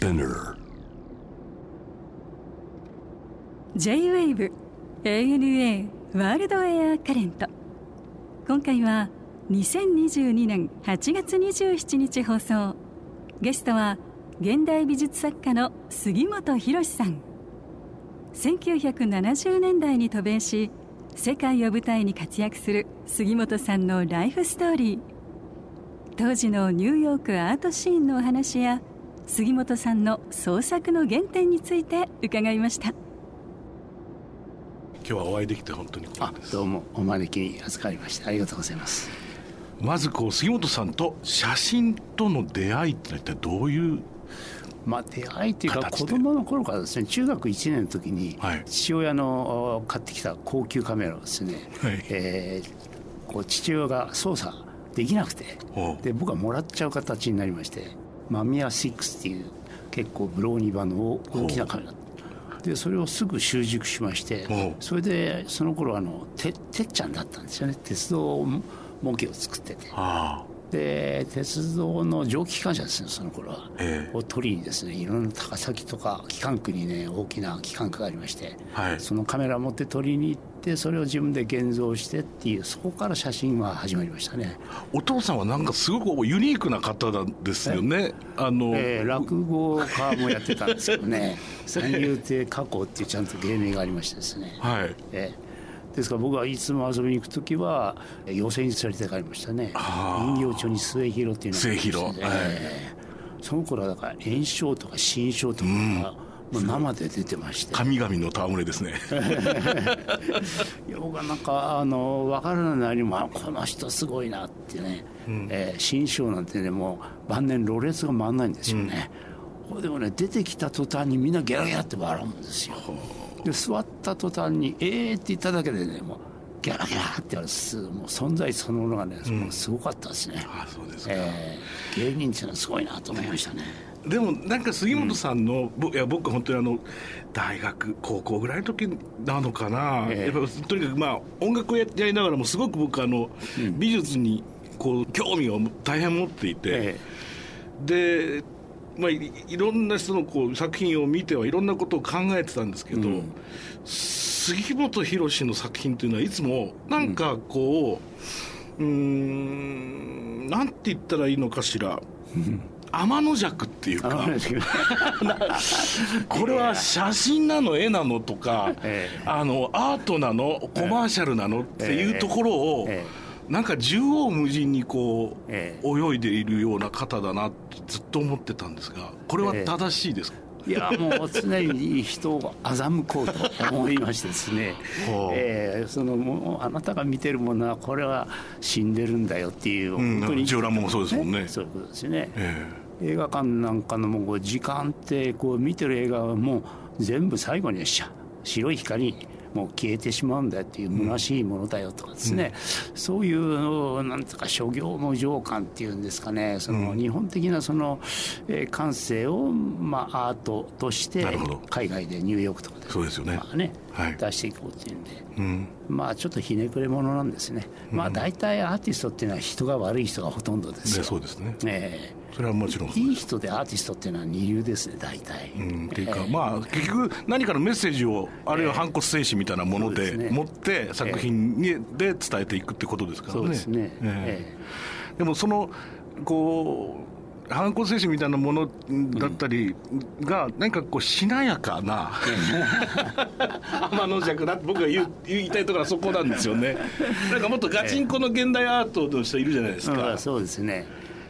Spinner. J-WAVE ANA ワールドエアカレント今回は2022年8月27日放送。ゲストは現代美術作家の杉本博さん。1970年代に渡米し世界を舞台に活躍する杉本さんのライフストーリー。当時のニューヨークアートシーンのお話や杉本さんの創作の原点について伺いました。今日はお会いできて本当にあどうもお招き預かりましてありがとうございます。まずこう杉本さんと写真との出会いってのは一体どういうまあ、出会いというか子供の頃からですね中学1年の時に父親の買ってきた高級カメラをですね、はい、えー、こう父親が操作できなくてで僕はもらっちゃう形になりましてマミヤ6っていう結構ブローニバの大きなカメラでそれをすぐ習熟しましてそれでその頃あのててっちゃんだったんですよね。鉄道模型を作ってて。で鉄道の蒸気機関車ですねその頃は、えー、を取りにですねいろんな高崎とか機関区にね大きな機関区がありまして、はい、そのカメラ持って取りに行ってそれを自分で現像してっていうそこから写真は始まりましたね。お父さんはなんかすごくユニークな方なんですよね。あの、えー、落語家もやってたんですけどね。三遊亭加工っていうちゃんと芸名がありましてですね、はい。えーですから僕はいつも遊びに行く時は寄席に連れて帰りましたね。人形町に末広っていうのが末広、えー、その頃はだから炎症とか新症とか、もう生で出てまして。神々の戯れですね。いや僕はなんかあの分からないなりもこの人すごいなってね、うん、えー、新章なんてねもう晩年ろれつが回んないんですよね、うん、でもね出てきた途端にみんなゲラゲラって笑うんですよで座った途端に「ええー」って言っただけでねもうギャラギャラってやるもう存在そのものがね、うん、すごかったですね。あそうですか、えー、芸人っていうのはすごいなと思いましたね。でもなんか杉本さんの、うん、いや僕本当にあの大学高校ぐらいの時なのかな、えー、やっぱとにかくまあ音楽をやりながらもすごく僕あの、うん、美術にこう興味を大変持っていて、えー、でまあ、いろんな人のこう作品を見てはいろんなことを考えてたんですけど、うん、杉本博の作品というのはいつもなんかこううん。なんて言ったらいいのかしら。天の弱っていうか。これは写真なの絵なのとか、ええ、あのアートなのコマーシャルなのっていうところを、えなんか縦横無尽にこう、泳いでいるような方だなってずっと思ってたんですがこれは正しいですか、いやもう常に人を欺こうと思いましてですね、えー、そのもうあなたが見てるものはこれは死んでるんだよっていう、本当に。ジオラもそうですもんね。そういうことですよね、えー、映画館なんかのもう時間ってこう見てる映画はもう全部最後に白い光もう消えてしまうんだっていう虚しいものだよとかですね、うん、そういうなんとか諸行無常感っていうんですかね。その日本的なその、えー、感性を、まあ、アートとして海外でニューヨークとかでそうですよね,、まあね、はい、出していこうっていうんで、うん、まあちょっとひねくれ者なんですね、まあ大体アーティストっていうのは人が悪い人がほとんどですよ、ね、そうですね、えーそれはもちろんいい人でアーティストっていうのは二流ですね大体。うん、っていうか、えー、まあ結局何かのメッセージをあるいは反骨精神みたいなもので持って作品に、で伝えていくってことですからね。そうですね、えー、でもそのこう反骨精神みたいなものだったりが、何かこうしなやかな 天の弱だ僕が言う言いたいところはそこなんですよね。なんかもっとガチンコの現代アートの人いるじゃないですか、うん、そうですね。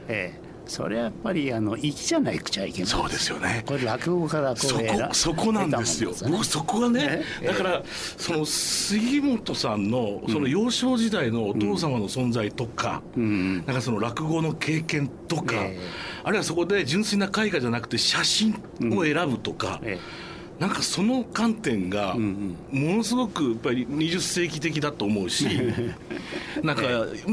ええそれはやっぱりあの粋じゃないくちゃいけないそうですよね。これ落語からこうそこそこなんですよ、ね、僕そこがね、ねだから、その杉本さんのその幼少時代のお父様の存在とか、うん、なんかその落語の経験とか、えー、あるいはそこで純粋な絵画じゃなくて写真を選ぶとか、うん。えーなんかその観点がものすごくやっぱり20世紀的だと思うし なんか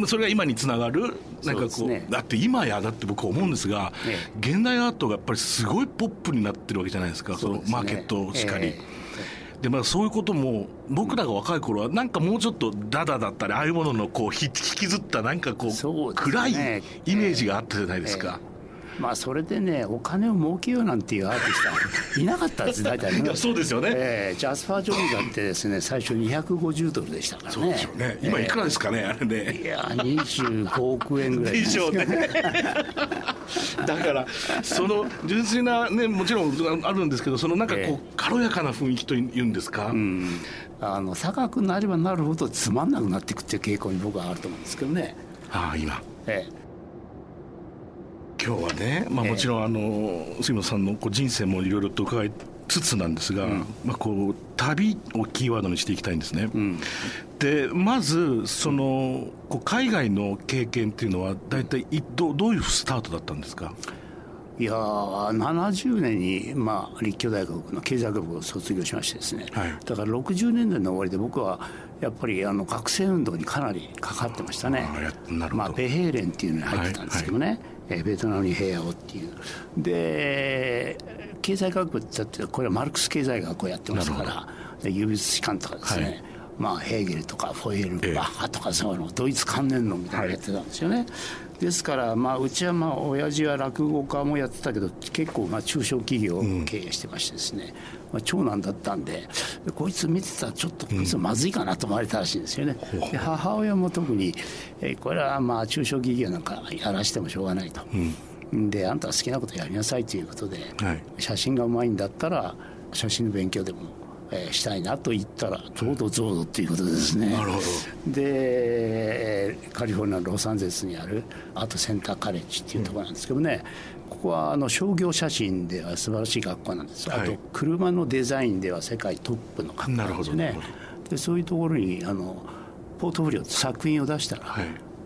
それが今につながるなんかこう、ね、だって今やだって僕は思うんですが、現代アートがやっぱりすごいポップになってるわけじゃないですかそのマーケットしかり。でまあ、そういうことも僕らが若い頃はなんかもうちょっとダダだったりああいうもののこう引きずったなんかこう、暗いイメージがあったじゃないですか。まあそれでねお金を儲けようなんていうアーティストはいなかったんです 大体ね。そうですよね、えー、ジャスパー・ジョーンズだってですね最初250ドルでしたからね。そうですよね。今いくらですかね、えー、あれね。いや25億円ぐらいでしょうね。だからその純粋なねもちろんあるんですけどそのなんかこう、えー、軽やかな雰囲気というんですか、うん。あの高くなればなるほどつまんなくなっていくっていう傾向に僕はあると思うんですけどね。ああ今、ええ、今日はね、まあ、もちろんあの杉本さんのこう人生もいろいろと伺いつつなんですが、うん、まあ、こう旅をキーワードにしていきたいんですね。うん、でまずそのこう海外の経験っていうのは大体どどういうスタートだったんですか？いや70年に、まあ、立教大学の経済学部を卒業しましてですね、はい、だから60年代の終わりで僕はやっぱりあの学生運動にかなりかかってましたね。まあ、ベヘーレンっていうのに入ってたんですけどね、はい。はい、えベトナムに平和をっていう。で経済学部ってってこれはマルクス経済学をやってますから優別士官とかですね、はい、まあ、ヘーゲルとかフォイエルバッハとかそういうのドイツ関連論みたいなのやってたんですよね。ですから、まあ、うちはまあ親父は落語家もやってたけど結構まあ中小企業を経営してましてですね、うん、まあ、長男だったんでこいつ見てたらちょっとこいつまずいかなと思われたらしいんですよね、うん、で母親も特に、えー、これはまあ中小企業なんかやらしてもしょうがないと、うん、であんたは好きなことやりなさいということで、はい、写真がうまいんだったら写真の勉強でもえー、したいなと言ったらちょうどちょうどっていうことですね。なるほど。でカリフォルニアロサンゼルスにあるアートセンターカレッジっていうところなんですけどね、うん、ここはあの商業写真では素晴らしい学校なんです、はい、あと車のデザインでは世界トップの学校なんですね。でそういうところにあのポートフォリオ作品を出したら、はい、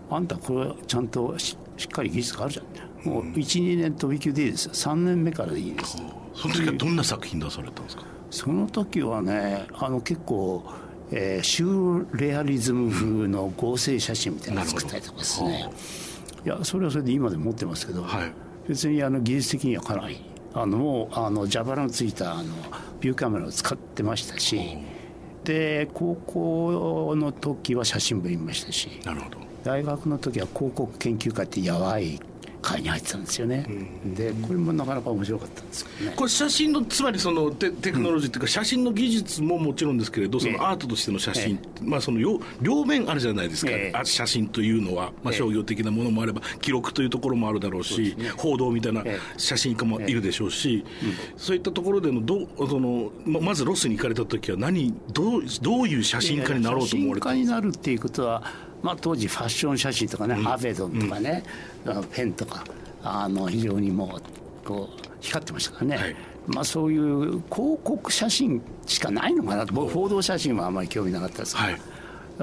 あんたこれちゃんとしっかり技術があるじゃん。もう12年飛び級でいいです3年目からでいいです、その時はどんな作品出されたんですか？その時はねあの結構、えー、シューレアリズム風の合成写真みたいなのを作ったりとかですね。いやそれはそれで今でも持ってますけど、はい、別にあの技術的にはかなりあのもうあの蛇腹のついたあのビューカメラを使ってましたしで高校の時は写真部にいましたしなるほど。大学の時は広告研究会ってやばい会に入ってたんですよね、でこれもなかなか面白かったんですけどね。これ写真のつまりそのテテクノロジーっていうか、写真の技術ももちろんですけれどそのアートとしての写真、えまあその両両面あるじゃないですか、え写真というのは、まあ、商業的なものもあれば記録というところもあるだろうし、ね、報道みたいな写真家もいるでしょうし、そういったところでのどそのまずロスに行かれた時は何どうどういう写真家になろうと思われたんですか？写真家になるっていうことはまあ、当時ファッション写真とかね、うん、アベドンとかね、うん、ペンとかあの非常にもうこう光ってましたからね、はい、まあ、そういう広告写真しかないのかなと。僕報道写真はあまり興味なかったですから、はい、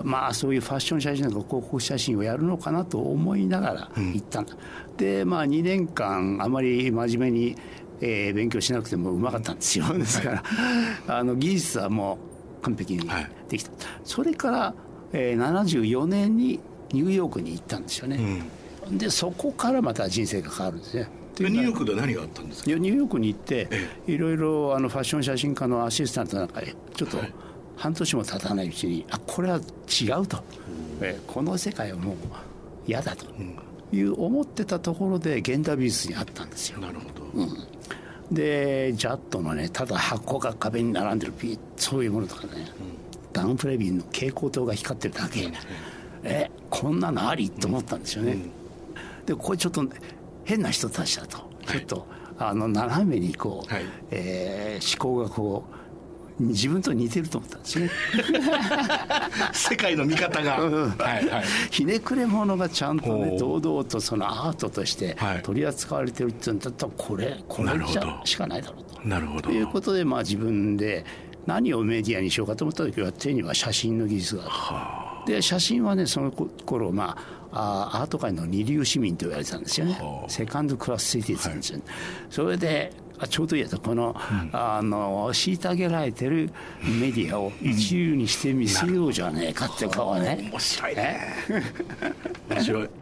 まあ、そういうファッション写真とか広告写真をやるのかなと思いながら行ったんだ、うん、でまあ2年間あまり真面目に、えー、勉強しなくてもうまかったんですよ。ですから、あの技術はもう完璧にできた、はい、それから、えー、74年にニューヨークに行ったんですよね、うん。でそこからまた人生が変わるんですね。ニューヨークでは何があったんですか？ニューヨークに行っていろいろあのファッション写真家のアシスタントなんかちょっと半年も経たないうちにあこれは違うと、えこの世界はもう嫌だという思ってたところで現代美術にあったんですよ。なるほど、うん。でジャットのねただ箱が壁に並んでるピそういうものとかね、うん、ダウンプレビンの蛍光灯が光ってるだけ、うん、えこんなのあり？と思ったんですよね、うん。でこれちょっと変な人たちだと、ちょっとあの斜めにこう、はい、えー、思考がこう自分と似てると思ったんですね。世界の見方が、うん、はいはい、ひねくれ者がちゃんとね堂々とそのアートとして取り扱われてるっていうんだったらこれこれじゃしかないだろうと。なるほど。ということでまあ自分で何をメディアにしようかと思った時は手には写真の技術があるで写真はねその頃まああアート界の二流市民と言われてたんですよね、セカンドクラスシティズンですよ、はい、それであちょうどいいやとこの,、あの虐げられてるメディアを一流にしてみせようじゃねえかって顔はね、面白いね。面白い。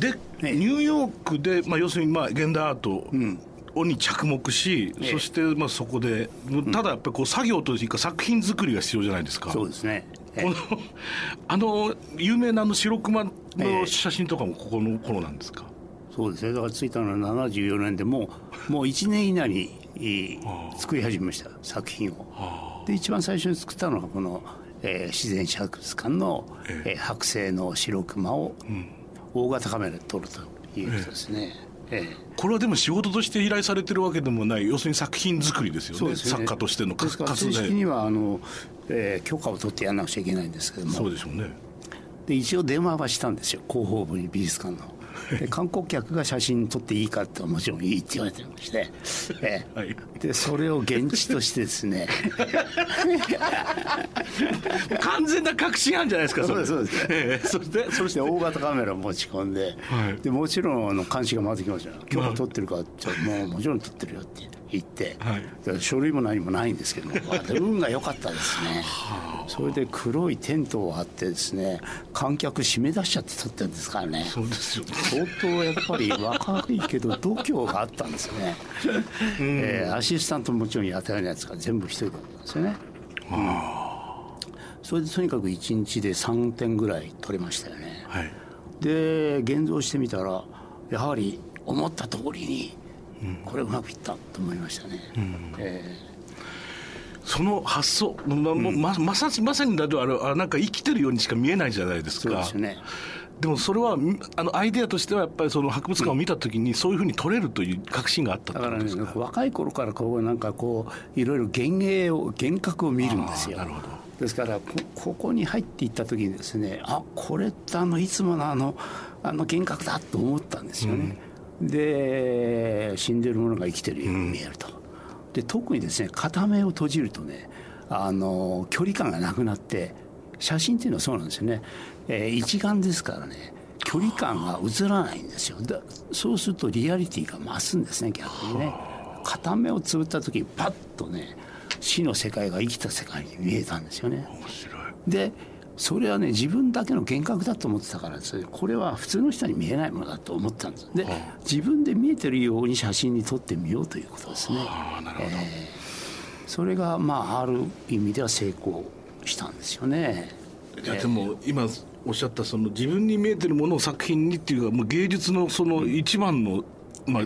で、ニューヨークで、まあ、要するにまあ現代アート、うんに着目し、そしてまあそこで、ただやっぱりこう作業というか作品作りが必要じゃないですか。そうですね。この あの有名なあの白熊の写真とかもここの頃なんですか、そうですね。だから着いたのは74年でもう もう1年以内に作り始めました作品を。で一番最初に作ったのがこの、えー、自然史博物館の、えー、剥製の白熊を大型カメラで撮るということですね、ええ、これはでも仕事として依頼されてるわけでもない要するに作品作りですよね、ね、作家としての活動正式にはあの、えー、許可を取ってやらなくちゃいけないんですけども。そうでしょうね。で一応電話はしたんですよ。広報部に美術館の。で観光客が写真撮っていいかってもちろんいいって言われてまして、えはい、でそれを現地としてですね。完全な確信犯じゃないですかそそうです、ええ、そしてそして。大型カメラ持ち込んではい、でもちろんあの監視が回ってきました。今日は撮ってるかってもうもちろん撮ってるよって行って、はい、書類も何もないんですけども 運が良かったですね。それで黒いテントを張ってですね観客締め出しちゃって撮ってるんですからね。そうですよ、相当やっぱり若いけど度胸があったんですよね、うん、えー、アシスタントもちろんやったようなやつが全部一人だったんですよね、うん、それでとにかく1日で3点ぐらい取れましたよね、はい、で現像してみたらやはり思った通りにこれうまくいったと思いましたね。えー、その発想、まままさまさにだとあれなんか生きてるようにしか見えないじゃないですか。そうですねでもそれはあのアイデアとしてはやっぱりその博物館を見たときにそういうふうに撮れるという確信があっただからね若い頃からこうなんかこういろいろ幻影を幻覚を見るんですよ。なるほどですからここに入っていった時にですねあこれってあのいつものあのあの幻覚だと思ったんですよね。で死んでるものが生きてるように見えると、で特にですね片目を閉じるとねあの距離感がなくなって写真っていうのはそうなんですよね、えー、一眼ですからね距離感が映らないんですよ。そうするとリアリティが増すんですね逆にね。片目をつぶった時にパッとね死の世界が生きた世界に見えたんですよね。でそれはね自分だけの幻覚だと思ってたからですこれは普通の人に見えないものだと思ったんです。で、はあ、自分で見えてるように写真に撮ってみようということですね、はあ、なるほど、えー、それがまあある意味では成功したんですよね。いやでも今おっしゃったその自分に見えてるものを作品にっていうかもう芸術のその一番の、まあ、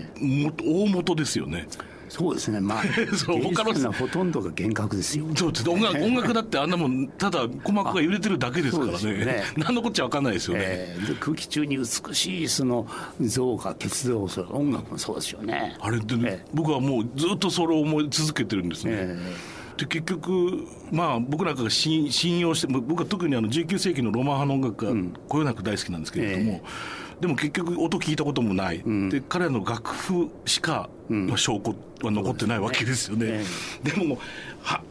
大元ですよね。そうですね、まあ、そう他の。ほとんどが幻覚ですよ。そうです音楽音楽だってあんなもん、ただ鼓膜が揺れてるだけですからね、ね。何のこっちゃ分かんないですよね、えー、空気中に美しいその像が鉄道、そ音楽もそうですよね。あれで、ね、えー、僕はもうずっとそれを思い続けてるんですね。えー、で結局、まあ、僕なんかが信信用して、僕は特にあの19世紀のロマン派の音楽がこよなく大好きなんですけれども、えーでも結局音聞いたこともない、うん、で彼らの楽譜しか、まあ、証拠は残ってないわけですよね。でねでもは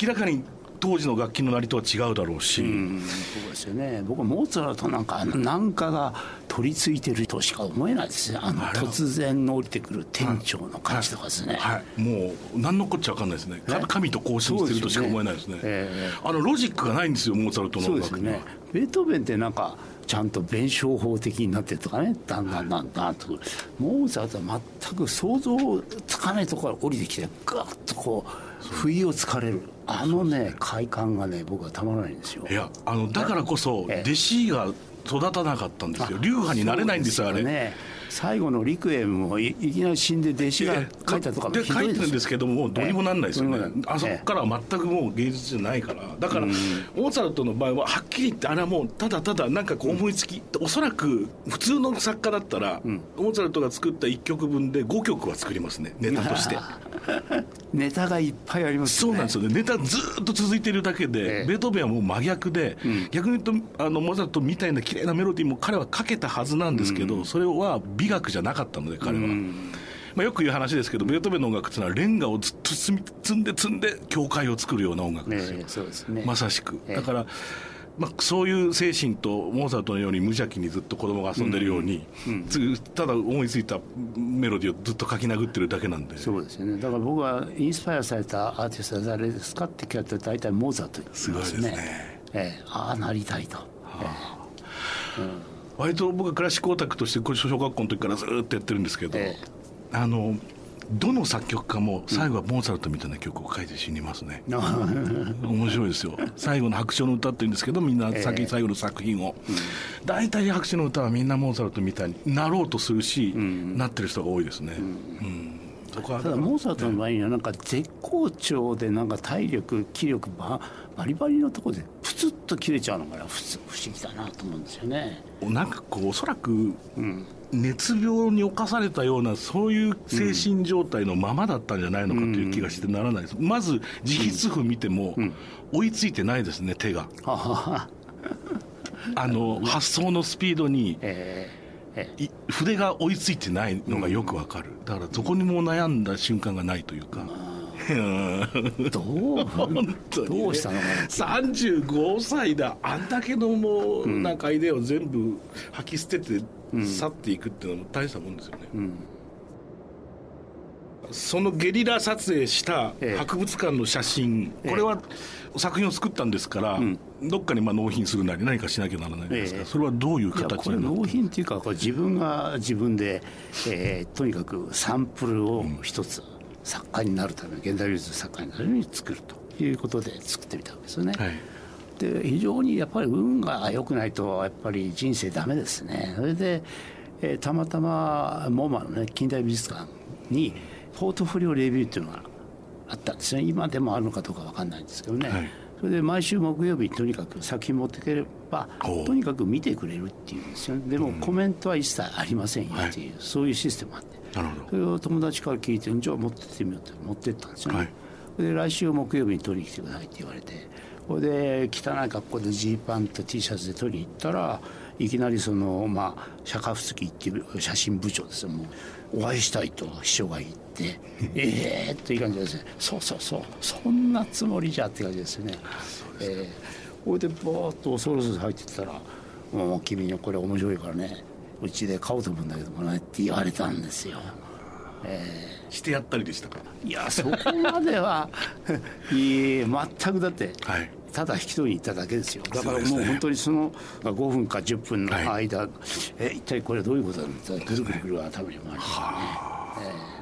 明らかに当時の楽器のなりとは違うだろうし、うん、そうですよね。僕モーツァルトなんかなんかが取り付いてるとしか思えないですねあの突然の降りてくる店長の感じとかですね、はい、はい、もう何のこっちゃ分かんないですね。神と交信してるとしか思えないですね、ね。えー、あのロジックがないんですよモーツァルトの音楽には、ね、ベートーベンってなんかちゃんと弁証法的になってるとかねだんだんだんだんと。モーツァルトは全く想像つかないところから降りてきてガッとこう不意をつかれる。あのね快感がね僕はたまらないんですよ。いやあのだからこそ弟子が育たなかったんですよ。流派になれないんですよあれ。ね最後のリクエムもいきなり死んで弟子が書いたとかで書いてるんですけどもどうにもなんないですよね、あそこからは全くもう芸術じゃないから。だから、モーツァルトの場合ははっきり言ってあれはもうただただなんかこう思いつき、おそらく普通の作家だったら、モーツァルトが作った1曲分で5曲は作りますね。ネタとして。ネタがいっぱいあります、ね、そうなんですよね。ネタずっと続いているだけで、ベートーベンはもう真逆で、逆に言うとあのモーツァルトみたいな綺麗なメロディーも彼は書けたはずなんですけど、それは美学じゃなかったので彼は。まあ、よく言う話ですけどベートーベンの音楽っていうのはレンガをずっと積んで積んで教会を作るような音楽ですよ、そうですね、まさしく、だから、まあ、そういう精神とモーツァルトのように無邪気にずっと子供が遊んでるように、うん。うん、ただ思いついたメロディーをずっと書き殴ってるだけなんで。そうですよね。だから僕はインスパイアされたアーティストは誰ですかって聞かれたら大体モーツァルトすごいですね、えー、ああなりたいと。はあ。えーうん割と僕はクラシックオタクとして小学校の時からずっとやってるんですけど、ええ、あのどの作曲家も最後はモーツァルトみたいな曲を書いて死にますね、面白いですよ。最後の白鳥の歌って言うんですけどみんな先、最後の作品を、大体白鳥の歌はみんなモーツァルトみたいになろうとするし、なってる人が多いですね、うんただモーツァルトの場合にはなんか絶好調でなんか体力気力ババリバリのところでプツッと切れちゃうのが不思議だなと思うんですよね。なんかこうおそらく、熱病に侵されたようなそういう精神状態のままだったんじゃないのかという気がしてならないです、まず自筆譜見ても追いついてないですね手が。あの発想のスピードに、筆が追いついてないのがよくわかる。だからどこにも悩んだ瞬間がないというか、どう本当に、ね、どうしたの？35歳だ。あんだけのもうなんかアイデアを全部吐き捨てて去っていくっていうのも大したもんですよね、うん、そのゲリラ撮影した博物館の写真、ええ、これは作品を作ったんですから、どっかにまあ納品するなり何かしなきゃならないんですが、え、それはどういう形これ納品っていうかこれ自分が自分で、えー、とにかくサンプルを一つ、作家になるため現代美術作家になるように作るということで作ってみたわけですよね。はい。で非常にやっぱり運が良くないとやっぱり人生ダメですね。それで、えー、たまたまモーマのね近代美術館にポートフォリオレビューっていうのがあったんですね。今でもあるのかどうか分かんないんですけどね、はい、それで毎週木曜日にとにかく作品持ってければとにかく見てくれるっていうんですよでもコメントは一切ありませんよっていう、はい、そういうシステムあって。それを友達から聞いてじゃあ持ってってみようって持ってったんですよね、はい、で来週木曜日に取りに来てくださいって言われてこれで汚い格好でジーパンと T シャツで取りに行ったらいきなりそのまあシャカフスキーっていう写真部長ですよ。もうお会いしたいと秘書が言ってえ えー、という感じですね。そうそうそうそんなつもりじゃって感じですよねえー、これでバーッと恐る恐る入ってったら「もう君にはこれ面白いからねうちで買おうと思うんだけどもね」って言われたんですよ。えー、してやったりでしたか？いやそこまでは いい全くだって、はい、ただ引き取りに行っただけですよだからもう本当にその5分か10分の間、はい、え一体これどういうことなんだぐるぐるぐる頭に回りましたね。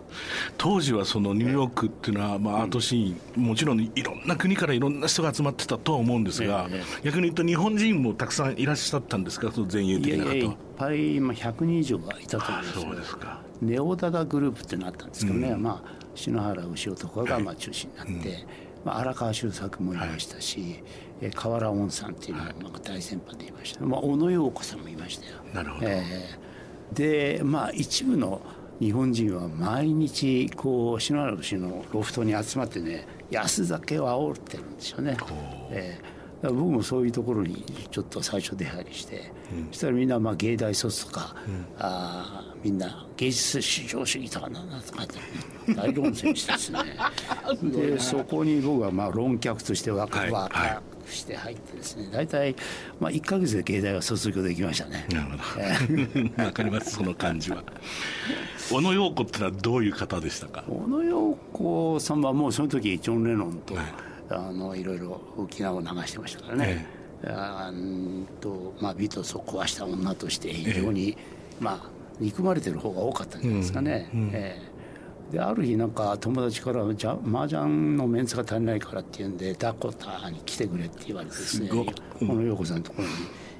当時はそのニューヨークっていうのは、まあ、アートシーン、うん、もちろんいろんな国からいろんな人が集まってたとは思うんですが、ええ、逆に言うと日本人もたくさんいらっしゃったんですか？その前衛的な方いっぱい、まあ、100人以上がいたと思います。そうですか。ネオダダグループってのあったんですけどね、うん、まあ、篠原牛尾とかがまあ中心になって、はいうん、まあ、荒川修作もいましたし、はい、河原温さんっていうのもなんか大先輩でいました、まあ、小野陽子さんもいましたよ。なるほど、えー、でまあ一部の日本人は毎日こう篠原牛のロフトに集まってね安酒を煽ってるんですよね。えー僕もそういうところにちょっと最初出入りして、うん、そしたらみんなまあ芸大卒とか、うん、あみんな芸術至上主義とかなんだとかって大論戦してですね。でそこに僕はまあ論客として若葉して入ってですね大体、まあ、1か月で芸大は卒業できましたね。なるほど。わかりますその感じは。小野陽子ってのはどういう方でしたか？小野陽子さんはもうその時ジョン・レノンと、はい、あのいろいろ沖縄を流してましたからね、ええ、あとまあ、ビートルズを壊した女として非常に、え、まあ憎まれてる方が多かったんじゃないですかね。うんうん、えーである日なんか友達からじゃ麻雀のメンツが足りないからっていうんでダコタに来てくれって言われてですねこの陽子さんのところに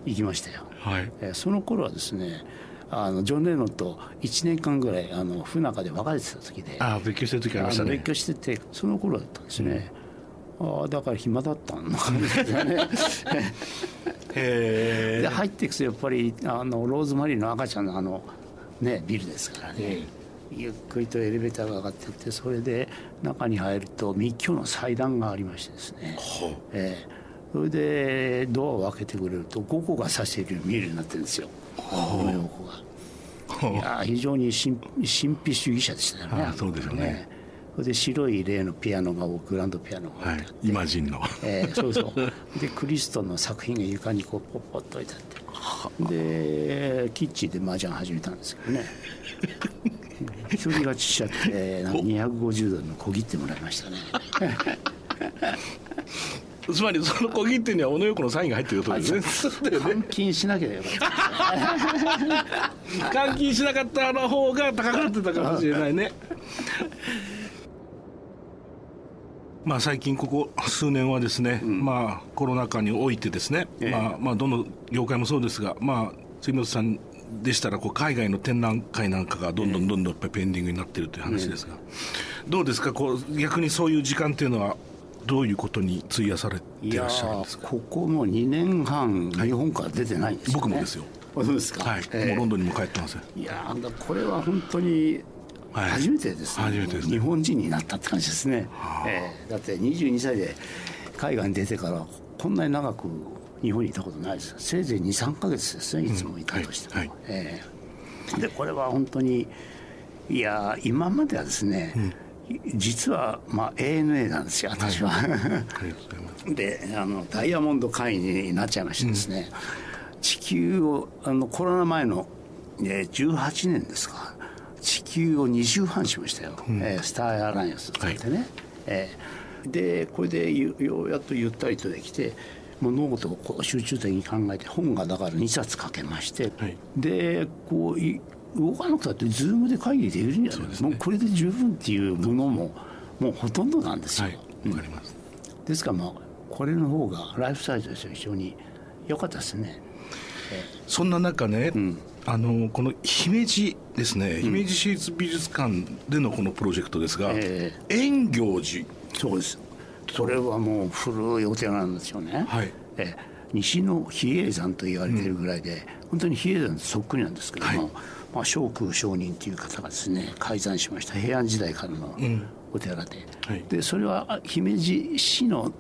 行きましたよ、はい、えその頃はですねあのジョン・レノンと1年間ぐらいあの不仲で別れてた時でああ別居してる時ありましたね。別居しててその頃だったんですね、うん、ああだから暇だったのかな。ねで入っていくとやっぱりあのローズマリーの赤ちゃんのあのねビルですからね、ゆっくりとエレベーターが上がっていってそれで中に入ると密教の祭壇がありましてですね、えー、それでドアを開けてくれると5個が差しているように見えるようになってるんですよ。この横が。いや非常に神神秘主義者でしたね。あそうですよね。ねそれで白い例のピアノがグランドピアノがはい、イマジンの、えー、そうそう。でクリストの作品が床にこうポッポッと置いてあって。でキッチンで麻雀始めたんですけどね。一人勝ちしちゃって250ドルの小切ってもらいましたね。つまりその小切手には小野洋子のサインが入ってるとですね。換金しなきゃよかった。換金しなかったの方が高くなってたかもしれないねまあ、最近ここ数年はですね、うん、まあ、コロナ禍においてですね、えー、まあまあ、どの業界もそうですが、まあ、杉本さんでしたらこう海外の展覧会なんかがどんどんどんどんやっぱりペンディングになっているという話ですが、えー、どうですか？こう逆にそういう時間っていうのはどういうことに費やされてらっしゃるんですか？ここも2年半、日本から出てないんです、ね、僕もですよ。そうですか、はい、えー、もうロンドンにも帰ってますいやこれは本当に初めてですね、はい、初めてです、ね、日本人になったって感じですね、えー、だって22歳で海外に出てからこんなに長く日本にいたことないですせいぜい23か月ですねいつもいたとしても、うんはい、えー、でこれは本当にいや今まではですね、うん。実は、まあ、ANA なんですよ私は、はい、であのダイヤモンド会員になっちゃいましてですね、うん、地球をあのコロナ前の、え18年ですか地球を2周半しましたよ、うん、えー、スターアライアンスってね、はい、えー、でこれでようやっとゆったりとできて物事をこう集中的に考えて本がだから2冊書けまして、はい、でこう動かなくたってズームで会議できるんじゃない？ですか、ね、もうこれで十分っていうものももうほとんどなんですよ。はい、ます。ですからまあこれの方がライフサイズとしては非常に良かったですね。そんな中ね、うん、あのこの姫路ですね、姫路市立美術館でのこのプロジェクトですが、えー、円行寺。そうです。それはもう古いお寺なんですよね、はい。え西の比叡山と言われてるぐらいで、うん、本当に比叡山そっくりなんですけども、はい。まあ、聖空上人という方がですね開山しました平安時代からのお寺で。うんはい、でそれは姫路市の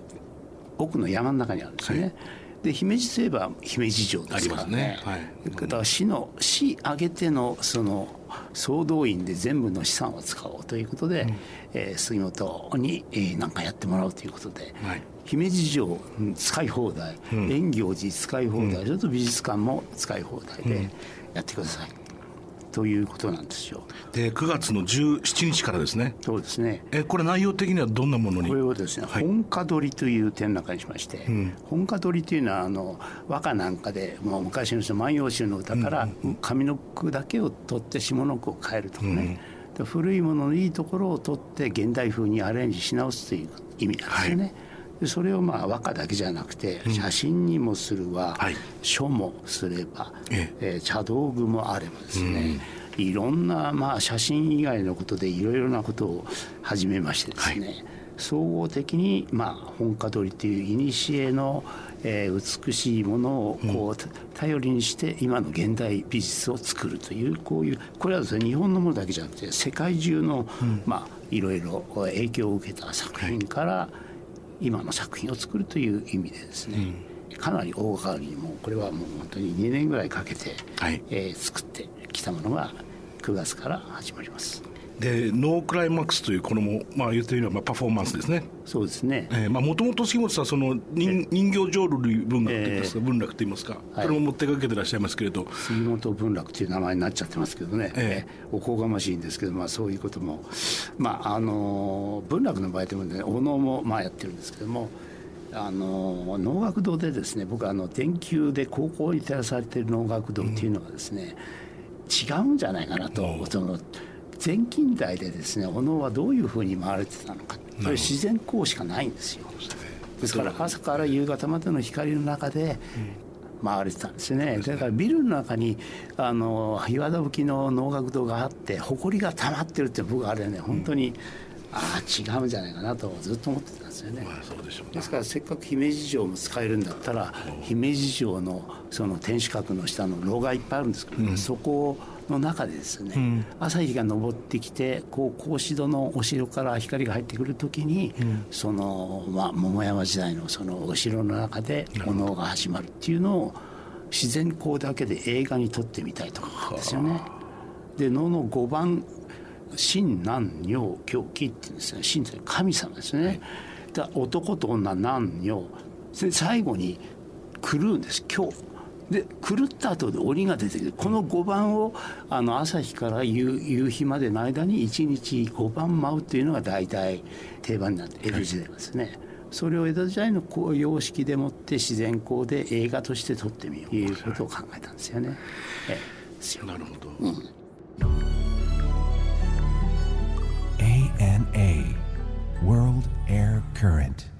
奥の山の中にあるんですよね。はいで姫路といえば姫路城ですからね。ね、はい、だから市の市挙げてのその総動員で全部の資産を使おうということで、うん、えー、杉本に何、えー、かやってもらおうということで、はい、姫路城使い放題、うん、円行寺使い放題、うん、それと美術館も使い放題でやってください。ということなんですよ。で9月の17日からですね。そうですね。えこれ内容的にはどんなものに？これをですね、はい、本家取りという展覧会にしまして、うん、本家取りというのはあの和歌なんかでもう昔の人万葉集の歌から上の句だけを取って下の句を変えるとかね。うん、古いもののいいところを取って現代風にアレンジし直すという意味なんですよね。はいでそれをまあ和歌だけじゃなくて写真にもするわ、うんはい、書もすれば、ええ。ー、茶道具もあればですね、うん、いろんなまあ写真以外のことでいろいろなことを始めましてですね、はい、総合的にまあ本家取りという古のえー、美しいものをこう頼りにして今の現代美術を作るというこういうこれはですね日本のものだけじゃなくて世界中の、まあいろいろ影響を受けた作品から、はい今の作品を作るという意味でですね、うん、かなり大掛かりにもこれはもう本当に2年ぐらいかけて、はい、えー、作ってきたものが9月から始まります。でノークライマックスというこれも、まあ、言ってみればパフォーマンスですね。そうですね。えー、まあもともと杉本さんその人人形浄瑠璃文学といいますか、えー、文楽といいますか、それも持ってかけてらっしゃいますけれど、杉本文楽という名前になっちゃってますけどね、えー、おこがましいんですけど、まあそういうことも、まああの文楽の場合でもね、お能もまあやってるんですけども。あの能楽堂でですね僕あの電球で高校に照らされている能楽堂っていうのはですね、うん、違うんじゃないかなと、う。ん、その前近代でですねお能はどういうふうに回れてたのか。それ自然光しかないんですよ。ですから朝から夕方までの光の中で回れてたんですよね。だからビルの中にあの岩田吹きの能楽堂があって埃が溜まってるって僕あれね本当に、ああ違うんじゃないかなとずっと思ってたんですよね、まあ、そうでしょう、ね、ですからせっかく姫路城も使えるんだったら姫路城のその天守閣の下の炉がいっぱいあるんですけど、うん、そこをの中でですね、うん、朝日が昇ってきてこう格子戸のお城から光が入ってくる時に、うん、その、まあ、桃山時代のそのお城の中でお能が始まるっていうのを自然光だけで映画に撮ってみたいとかですよね。で能の5番真男女狂気って言うんですね。真という神様ですね。はい、男と女男女最後に狂うんです今日で狂った後で鬼が出てくるこの5番をあの朝日から夕夕日までの間に1日5番舞うっていうのが大体定番になって江戸時代ですね、はい、それを江戸時代のこう様式でもって自然光で映画として撮ってみようということを考えたんですよね。えなるほど、うん、ANA World Air Current